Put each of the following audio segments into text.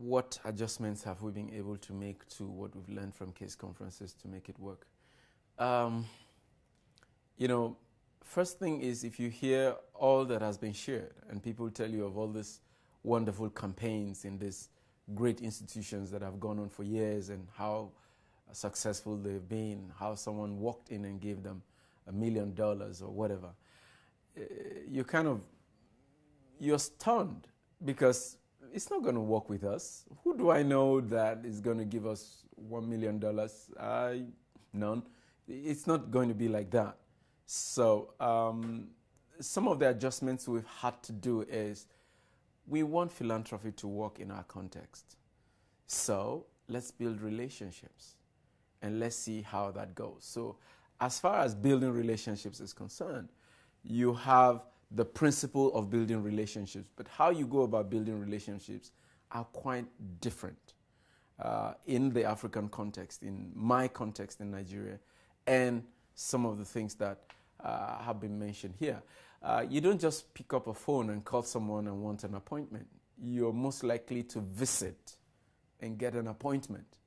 what adjustments have we been able to make to what we've learned from CASE conferences to make it work? Um, you know, first thing is if you hear all that has been shared and people tell you of all these wonderful campaigns in these great institutions that have gone on for years and how successful they've been, how someone walked in and gave them a million dollars or whatever, eh, you kind of, you're stunned because it's not going to work with us. Who do I know that is going to give us $1 million? I, none. It's not going to be like that. So, um, some of the adjustments we've had to do is we want philanthropy to work in our context. So, let's build relationships and let's see how that goes. So, as far as building relationships is concerned, you have the principle of building relationships, but how you go about building relationships are quite different uh, in the African context, in my context in Nigeria, and some of the things that uh, have been mentioned here. Uh, you don't just pick up a phone and call someone and want an appointment. You're most likely to visit and get an appointment.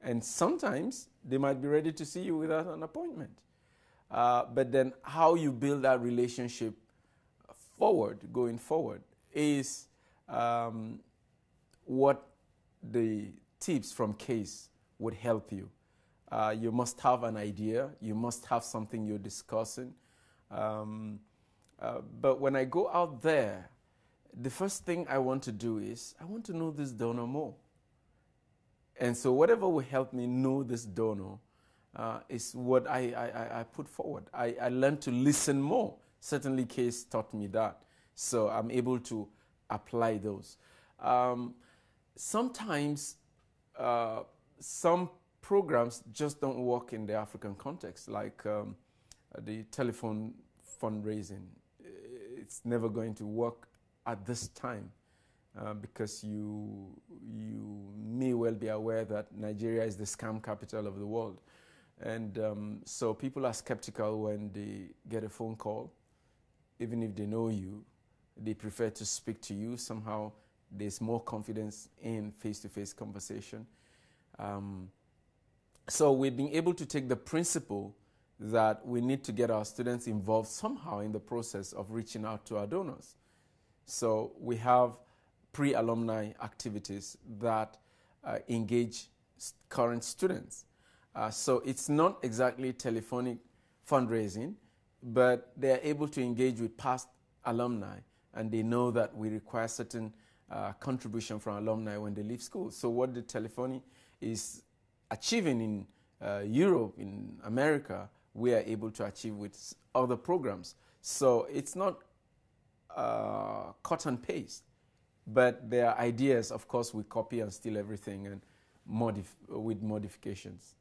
And sometimes they might be ready to see you without an appointment. Uh, but then, how you build that relationship forward, going forward, is um, what the tips from CASE would help you. Uh, you must have an idea, you must have something you're discussing. Um, uh, but when I go out there, the first thing I want to do is I want to know this donor more. And so, whatever will help me know this donor uh, is what I, I, I, put forward. I, I learned to listen more. Certainly, CASE taught me that. So, I'm able to apply those. Um, sometimes, uh, some programs just don't work in the African context, like um, the telephone fundraising. It's never going to work at this time. Uh, because you, you may well be aware that Nigeria is the scam capital of the world. And um, so people are skeptical when they get a phone call, even if they know you, they prefer to speak to you. Somehow there's more confidence in face to face conversation. Um, so we've been able to take the principle that we need to get our students involved somehow in the process of reaching out to our donors. So we have pre alumni activities that uh, engage current students. Uh, so it's not exactly telephonic fundraising, but they are able to engage with past alumni and they know that we require certain uh, contribution from alumni when they leave school. So what the telephony is achieving in uh, Europe, in America, we are able to achieve with other programs. So it's not uh, cut and paste. But their ideas, of course, we copy and steal everything and modif- with modifications.